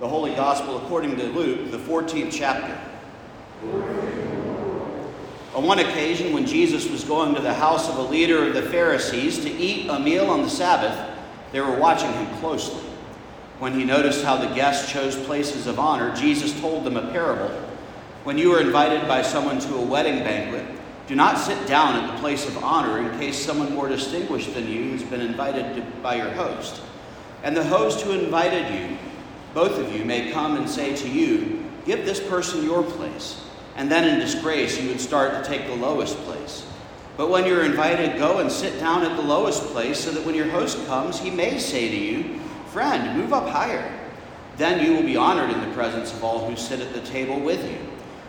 The Holy Gospel according to Luke, the 14th chapter. On one occasion, when Jesus was going to the house of a leader of the Pharisees to eat a meal on the Sabbath, they were watching him closely. When he noticed how the guests chose places of honor, Jesus told them a parable. When you are invited by someone to a wedding banquet, do not sit down at the place of honor in case someone more distinguished than you has been invited to, by your host. And the host who invited you, both of you, may come and say to you, Give this person your place. And then in disgrace, you would start to take the lowest place. But when you're invited, go and sit down at the lowest place so that when your host comes, he may say to you, Friend, move up higher. Then you will be honored in the presence of all who sit at the table with you.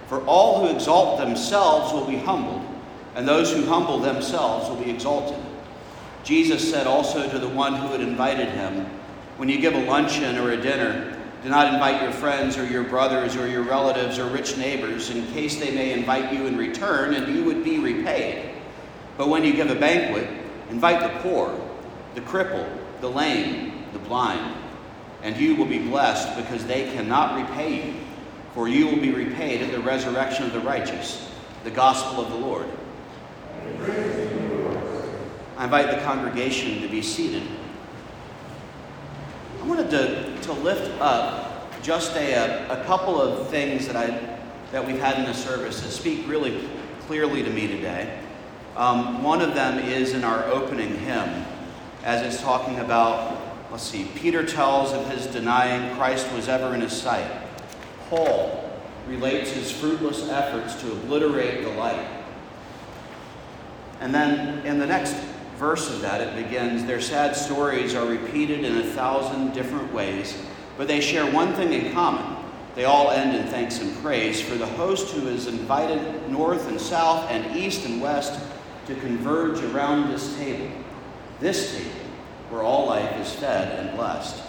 For all who exalt themselves will be humbled and those who humble themselves will be exalted. Jesus said also to the one who had invited him, When you give a luncheon or a dinner, do not invite your friends or your brothers or your relatives or rich neighbors, in case they may invite you in return and you would be repaid. But when you give a banquet, invite the poor, the crippled, the lame, the blind, and you will be blessed because they cannot repay you, for you will be repaid at the resurrection of the righteous. The gospel of the Lord. I invite the congregation to be seated. I wanted to, to lift up just a, a couple of things that, I, that we've had in the service that speak really clearly to me today. Um, one of them is in our opening hymn, as it's talking about, let's see, Peter tells of his denying Christ was ever in his sight. Paul relates his fruitless efforts to obliterate the light. And then in the next verse of that, it begins Their sad stories are repeated in a thousand different ways, but they share one thing in common. They all end in thanks and praise for the host who is invited north and south and east and west to converge around this table, this table where all life is fed and blessed.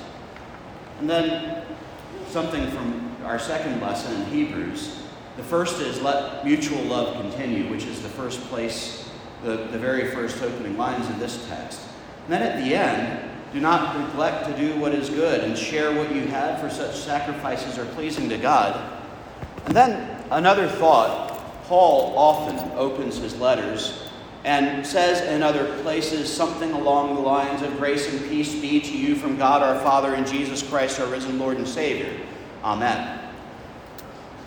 And then something from our second lesson in Hebrews. The first is let mutual love continue, which is the first place the, the very first opening lines of this text. And then at the end, do not neglect to do what is good and share what you have, for such sacrifices are pleasing to God. And then another thought Paul often opens his letters and says in other places something along the lines of grace and peace be to you from God our Father and Jesus Christ our risen Lord and Savior. Amen.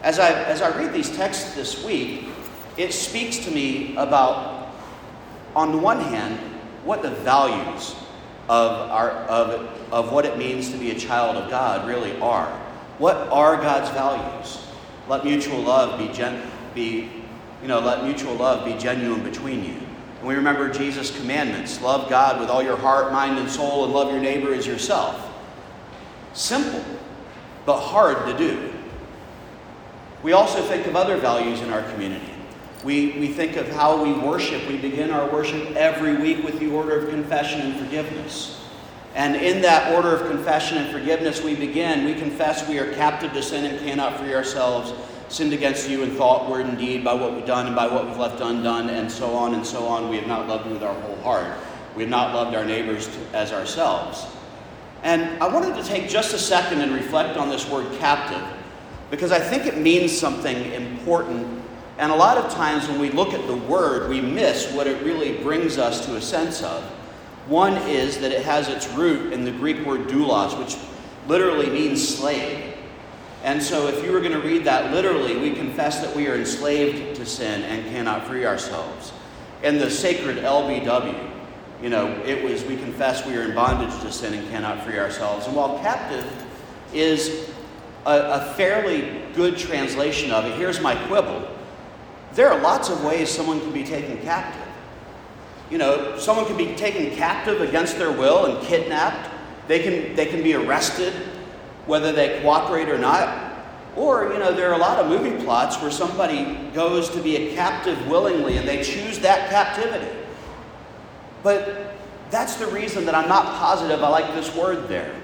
As I, as I read these texts this week, it speaks to me about on the one hand, what the values of, our, of, of what it means to be a child of God really are. What are God's values? Let mutual love be, gen- be you know, let mutual love be genuine between you. And we remember Jesus' commandments love God with all your heart, mind, and soul, and love your neighbor as yourself. Simple, but hard to do. We also think of other values in our community. We, we think of how we worship. We begin our worship every week with the order of confession and forgiveness. And in that order of confession and forgiveness, we begin. We confess we are captive to sin and cannot free ourselves, sinned against you in thought, word, and deed, by what we've done and by what we've left undone, and so on and so on. We have not loved you with our whole heart. We have not loved our neighbors as ourselves. And I wanted to take just a second and reflect on this word captive, because I think it means something important and a lot of times when we look at the word, we miss what it really brings us to a sense of. One is that it has its root in the Greek word doulos, which literally means slave. And so, if you were going to read that literally, we confess that we are enslaved to sin and cannot free ourselves. In the sacred LBW, you know, it was we confess we are in bondage to sin and cannot free ourselves. And while captive is a, a fairly good translation of it, here's my quibble there are lots of ways someone can be taken captive. You know, someone can be taken captive against their will and kidnapped. They can, they can be arrested, whether they cooperate or not. Or, you know, there are a lot of movie plots where somebody goes to be a captive willingly and they choose that captivity. But that's the reason that I'm not positive I like this word there.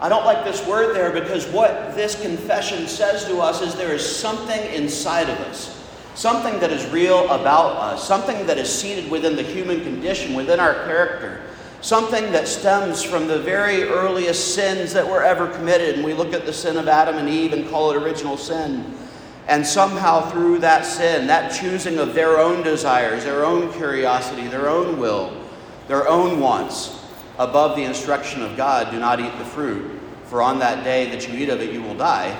I don't like this word there because what this confession says to us is there is something inside of us something that is real about us, something that is seated within the human condition, within our character, something that stems from the very earliest sins that were ever committed. And we look at the sin of Adam and Eve and call it original sin. And somehow, through that sin, that choosing of their own desires, their own curiosity, their own will, their own wants, above the instruction of God, do not eat the fruit, for on that day that you eat of it, you will die.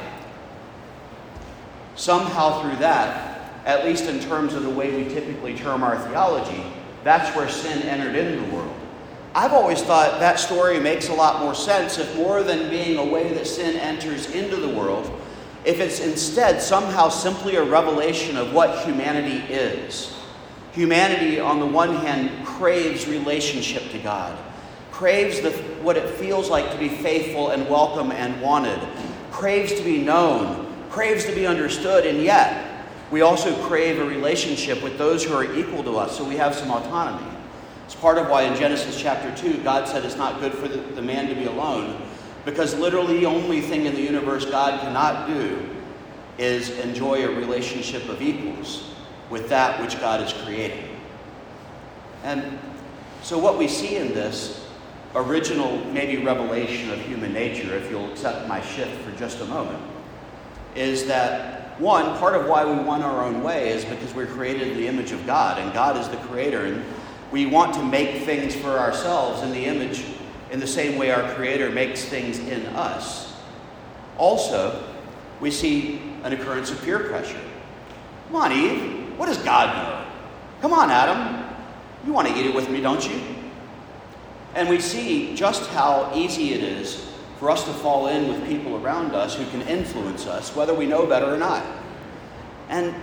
Somehow, through that, at least in terms of the way we typically term our theology, that's where sin entered into the world. I've always thought that story makes a lot more sense if more than being a way that sin enters into the world, if it's instead somehow simply a revelation of what humanity is. Humanity, on the one hand, craves relationship to God, craves the, what it feels like to be faithful and welcome and wanted, craves to be known, craves to be understood, and yet we also crave a relationship with those who are equal to us, so we have some autonomy. It's part of why in Genesis chapter 2, God said it's not good for the, the man to be alone, because literally the only thing in the universe God cannot do is enjoy a relationship of equals with that which God has created. And so, what we see in this original, maybe revelation of human nature, if you'll accept my shift for just a moment, is that one, part of why we want our own way is because we're created in the image of God, and God is the creator, and we want to make things for ourselves in the image in the same way our Creator makes things in us. Also, we see an occurrence of peer pressure. Come on, Eve. What does God know? Come on, Adam. You want to eat it with me, don't you? And we see just how easy it is for us to fall in with people around us who can influence us, whether we know better or not. And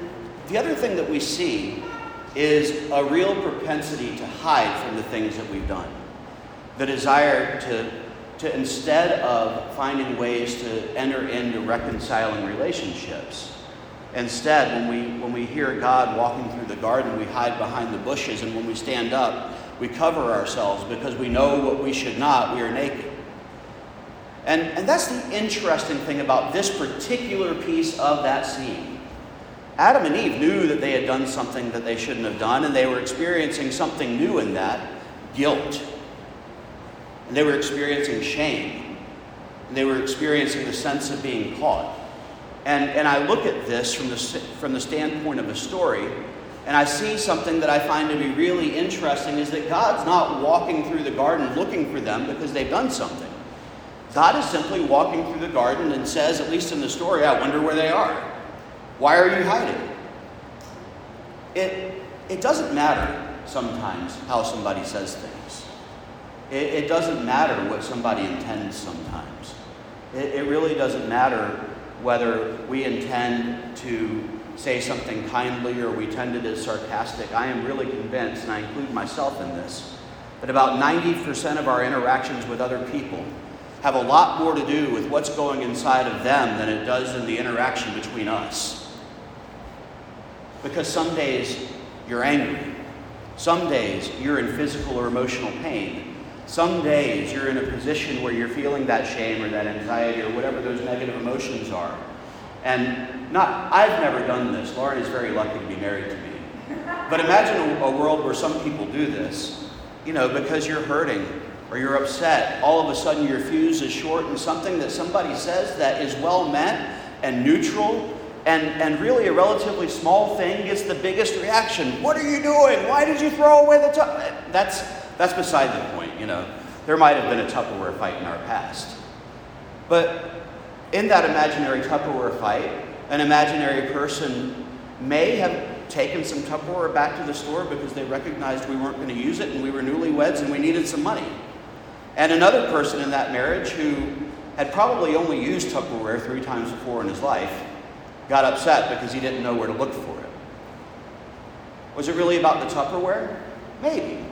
the other thing that we see is a real propensity to hide from the things that we've done. The desire to, to instead of finding ways to enter into reconciling relationships, instead, when we, when we hear God walking through the garden, we hide behind the bushes, and when we stand up, we cover ourselves because we know what we should not, we are naked. And, and that's the interesting thing about this particular piece of that scene Adam and Eve knew that they had done something that they shouldn't have done, and they were experiencing something new in that guilt. And they were experiencing shame. And they were experiencing the sense of being caught. And, and I look at this from the, from the standpoint of a story, and I see something that I find to be really interesting is that God's not walking through the garden looking for them because they've done something. God is simply walking through the garden and says, at least in the story, I wonder where they are. Why are you hiding? It, it doesn't matter sometimes how somebody says things. It, it doesn't matter what somebody intends sometimes. It, it really doesn't matter whether we intend to say something kindly or we tend it as sarcastic. I am really convinced, and I include myself in this, that about 90% of our interactions with other people have a lot more to do with what's going inside of them than it does in the interaction between us. Because some days you're angry. Some days you're in physical or emotional pain. Some days you're in a position where you're feeling that shame or that anxiety or whatever those negative emotions are. And not, I've never done this. Lauren is very lucky to be married to me. But imagine a, a world where some people do this. You know, because you're hurting or you're upset, all of a sudden your fuse is short and something that somebody says that is well meant and neutral and, and really a relatively small thing gets the biggest reaction. What are you doing? Why did you throw away the Tupperware? That's, that's beside the point, you know. There might have been a Tupperware fight in our past. But in that imaginary Tupperware fight, an imaginary person may have taken some Tupperware back to the store because they recognized we weren't going to use it and we were newlyweds and we needed some money. And another person in that marriage who had probably only used Tupperware three times before in his life got upset because he didn't know where to look for it. Was it really about the Tupperware? Maybe.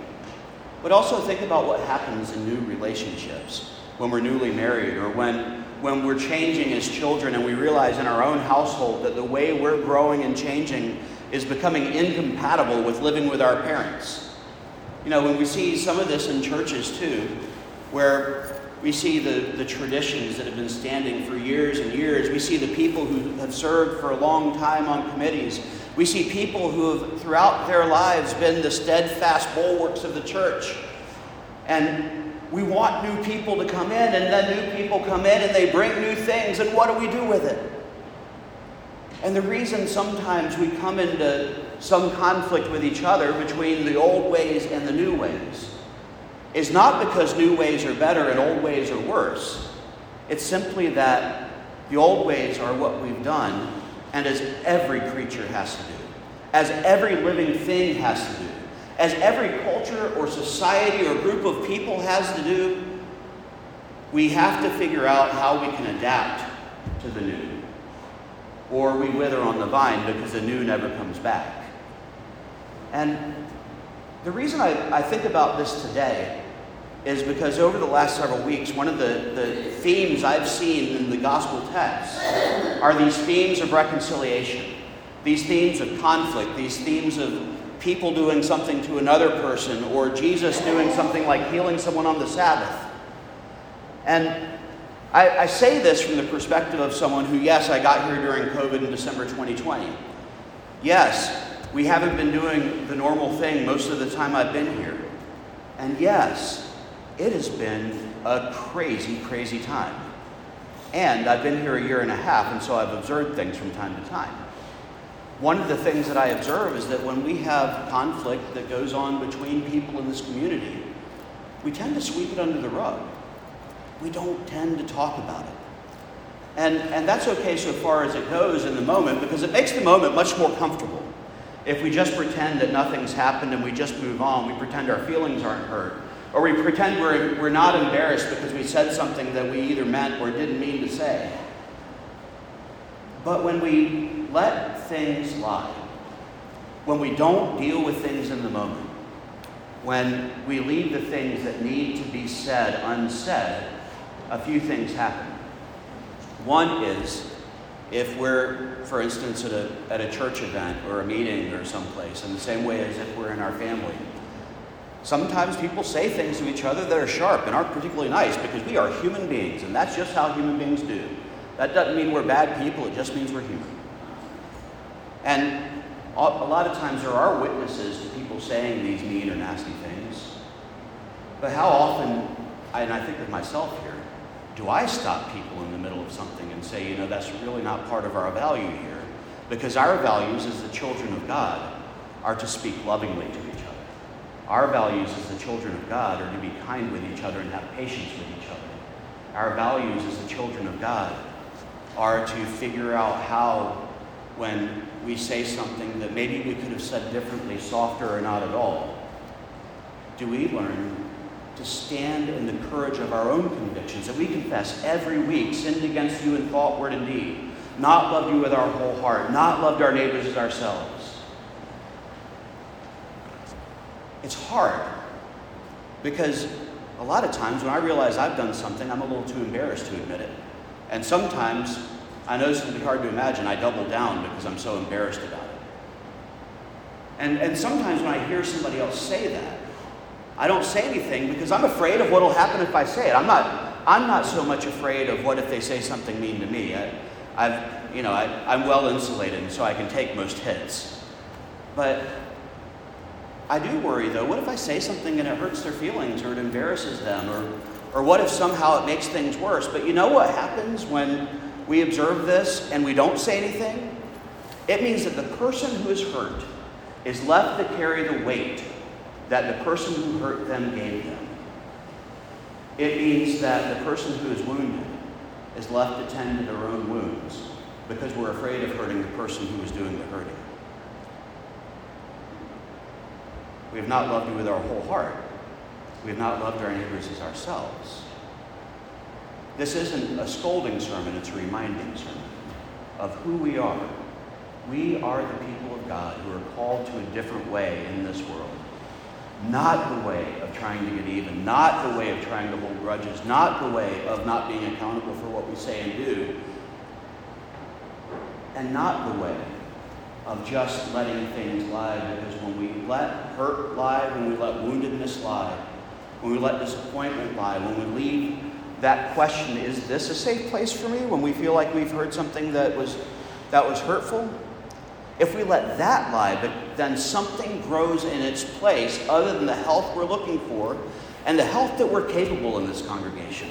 But also think about what happens in new relationships when we're newly married or when, when we're changing as children and we realize in our own household that the way we're growing and changing is becoming incompatible with living with our parents. You know, when we see some of this in churches too, where we see the, the traditions that have been standing for years and years. We see the people who have served for a long time on committees. We see people who have, throughout their lives, been the steadfast bulwarks of the church. And we want new people to come in, and then new people come in and they bring new things, and what do we do with it? And the reason sometimes we come into some conflict with each other between the old ways and the new ways is not because new ways are better and old ways are worse. It's simply that the old ways are what we've done, and as every creature has to do, as every living thing has to do, as every culture or society or group of people has to do, we have to figure out how we can adapt to the new. Or we wither on the vine because the new never comes back. And the reason I, I think about this today is because over the last several weeks, one of the, the themes I've seen in the gospel texts are these themes of reconciliation, these themes of conflict, these themes of people doing something to another person, or Jesus doing something like healing someone on the Sabbath. And I, I say this from the perspective of someone who, yes, I got here during COVID in December 2020. Yes, we haven't been doing the normal thing most of the time I've been here. And yes, it has been a crazy, crazy time. And I've been here a year and a half, and so I've observed things from time to time. One of the things that I observe is that when we have conflict that goes on between people in this community, we tend to sweep it under the rug. We don't tend to talk about it. And, and that's okay so far as it goes in the moment because it makes the moment much more comfortable. If we just pretend that nothing's happened and we just move on, we pretend our feelings aren't hurt, or we pretend we're, we're not embarrassed because we said something that we either meant or didn't mean to say. But when we let things lie, when we don't deal with things in the moment, when we leave the things that need to be said unsaid, a few things happen. One is if we're, for instance, at a, at a church event or a meeting or someplace, in the same way as if we're in our family, sometimes people say things to each other that are sharp and aren't particularly nice because we are human beings, and that's just how human beings do. That doesn't mean we're bad people, it just means we're human. And a lot of times there are witnesses to people saying these mean or nasty things. But how often, and I think of myself here, do I stop people in the middle of something and say, you know, that's really not part of our value here? Because our values as the children of God are to speak lovingly to each other. Our values as the children of God are to be kind with each other and have patience with each other. Our values as the children of God are to figure out how, when we say something that maybe we could have said differently, softer, or not at all, do we learn to stand in the courage of our own convictions that we confess every week sinned against you in thought, word, and deed, not loved you with our whole heart, not loved our neighbors as ourselves. It's hard because a lot of times when I realize I've done something, I'm a little too embarrassed to admit it. And sometimes, I know this can be hard to imagine, I double down because I'm so embarrassed about it. And, and sometimes when I hear somebody else say that, I don't say anything because I'm afraid of what will happen if I say it. I'm not, I'm not so much afraid of what if they say something mean to me. I, I've, you know, I, I'm well insulated, so I can take most hits. But I do worry, though. What if I say something and it hurts their feelings, or it embarrasses them, or, or what if somehow it makes things worse? But you know what happens when we observe this and we don't say anything? It means that the person who is hurt is left to carry the weight that the person who hurt them gave them. It means that the person who is wounded is left to tend to their own wounds because we're afraid of hurting the person who is doing the hurting. We have not loved you with our whole heart. We have not loved our neighbors as ourselves. This isn't a scolding sermon, it's a reminding sermon of who we are. We are the people of God who are called to a different way in this world. Not the way of trying to get even, not the way of trying to hold grudges, not the way of not being accountable for what we say and do, and not the way of just letting things lie. Because when we let hurt lie, when we let woundedness lie, when we let disappointment lie, when we leave that question, is this a safe place for me? When we feel like we've heard something that was, that was hurtful, if we let that lie, but then something grows in its place other than the health we're looking for, and the health that we're capable in this congregation.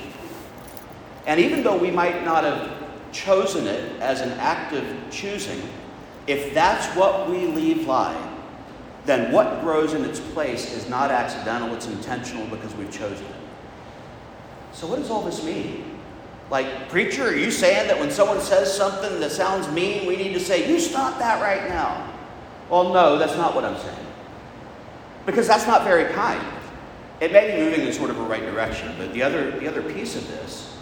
And even though we might not have chosen it as an act of choosing, if that's what we leave lie, then what grows in its place is not accidental, it's intentional because we've chosen it. So, what does all this mean? Like, preacher, are you saying that when someone says something that sounds mean, we need to say, you stop that right now? Well, no, that's not what I'm saying. Because that's not very kind. It may be moving in sort of a right direction, but the other, the other piece of this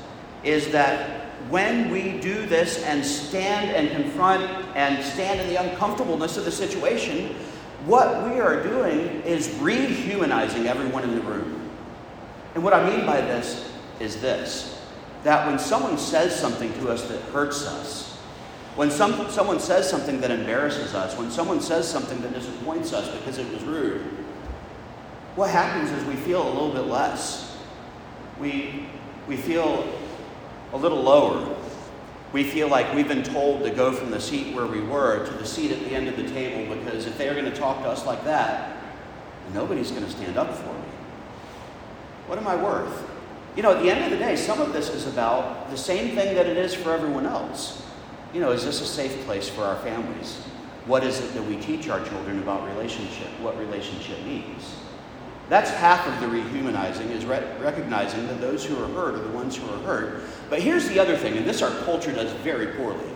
is that when we do this and stand and confront and stand in the uncomfortableness of the situation, what we are doing is rehumanizing everyone in the room. And what I mean by this is this that when someone says something to us that hurts us, when some, someone says something that embarrasses us, when someone says something that disappoints us because it was rude, what happens is we feel a little bit less. We, we feel a little lower. We feel like we've been told to go from the seat where we were to the seat at the end of the table because if they're going to talk to us like that, nobody's going to stand up for me. What am I worth? You know, at the end of the day, some of this is about the same thing that it is for everyone else. You know, is this a safe place for our families? What is it that we teach our children about relationship, what relationship means? That's half of the rehumanizing, is re- recognizing that those who are hurt are the ones who are hurt. But here's the other thing, and this our culture does very poorly,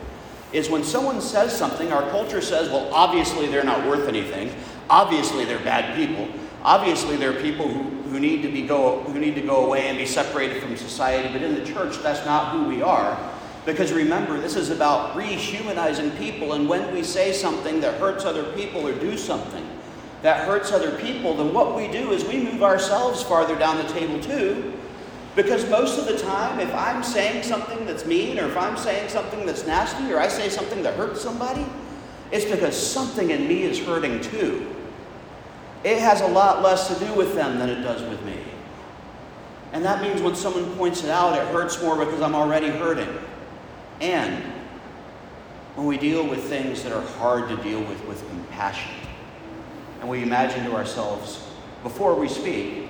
is when someone says something, our culture says, well, obviously they're not worth anything. Obviously they're bad people. Obviously, they're people who, who, need to be go, who need to go away and be separated from society, but in the church, that's not who we are. Because remember, this is about rehumanizing people, and when we say something that hurts other people or do something that hurts other people, then what we do is we move ourselves farther down the table too. Because most of the time, if I'm saying something that's mean, or if I'm saying something that's nasty, or I say something that hurts somebody, it's because something in me is hurting too. It has a lot less to do with them than it does with me. And that means when someone points it out, it hurts more because I'm already hurting. And when we deal with things that are hard to deal with with compassion, and we imagine to ourselves, before we speak,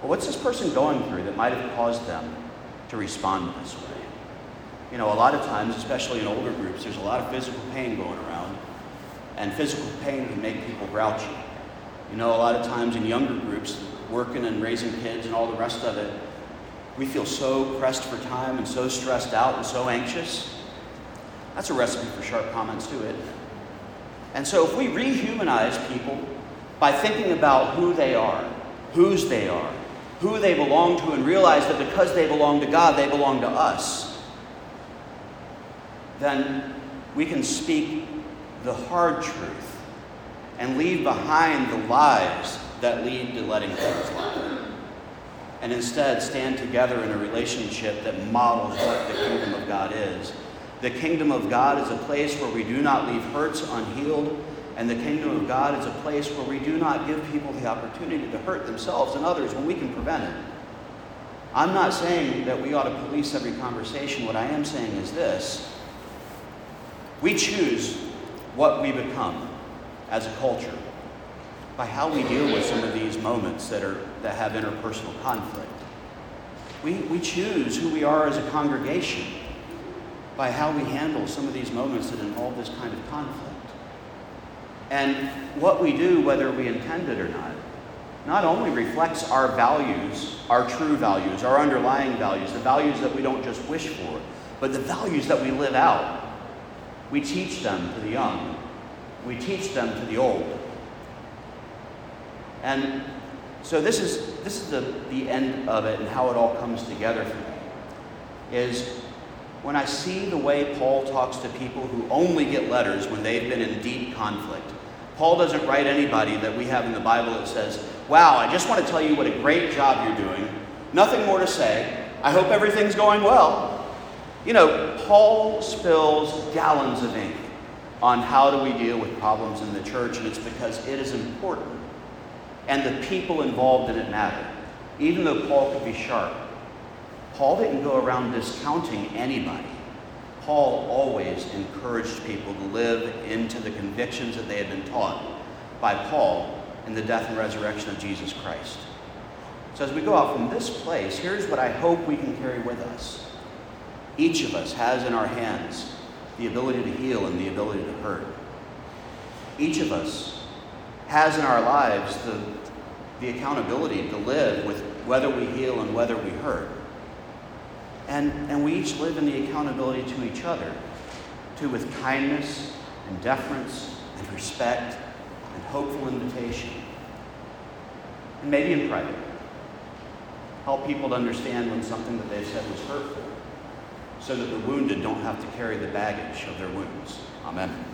well, what's this person going through that might have caused them to respond this way? You know, a lot of times, especially in older groups, there's a lot of physical pain going around, and physical pain can make people grouchy. You know, a lot of times in younger groups, working and raising kids and all the rest of it, we feel so pressed for time and so stressed out and so anxious. That's a recipe for sharp comments, too, isn't it? And so, if we rehumanize people by thinking about who they are, whose they are, who they belong to, and realize that because they belong to God, they belong to us, then we can speak the hard truth and leave behind the lies that lead to letting things lie. And instead stand together in a relationship that models what the kingdom of God is. The kingdom of God is a place where we do not leave hurts unhealed, and the kingdom of God is a place where we do not give people the opportunity to hurt themselves and others when we can prevent it. I'm not saying that we ought to police every conversation. What I am saying is this we choose what we become as a culture by how we deal with some of these moments that, are, that have interpersonal conflict. We, we choose who we are as a congregation by how we handle some of these moments that involve this kind of conflict. And what we do, whether we intend it or not, not only reflects our values, our true values, our underlying values, the values that we don't just wish for, but the values that we live out. We teach them to the young we teach them to the old. And so this is this is the, the end of it and how it all comes together for me. Is when I see the way Paul talks to people who only get letters when they've been in deep conflict. Paul doesn't write anybody that we have in the Bible that says, Wow, I just want to tell you what a great job you're doing. Nothing more to say. I hope everything's going well. You know, Paul spills gallons of ink on how do we deal with problems in the church, and it's because it is important. And the people involved in it matter. Even though Paul could be sharp, Paul didn't go around discounting anybody. Paul always encouraged people to live into the convictions that they had been taught by Paul in the death and resurrection of Jesus Christ. So, as we go out from this place, here's what I hope we can carry with us. Each of us has in our hands the ability to heal and the ability to hurt. Each of us has in our lives the, the accountability to live with whether we heal and whether we hurt. And, and we each live in the accountability to each other, to with kindness and deference and respect and hopeful invitation. And maybe in private. Help people to understand when something that they've said was hurtful so that the wounded don't have to carry the baggage of their wounds. Amen.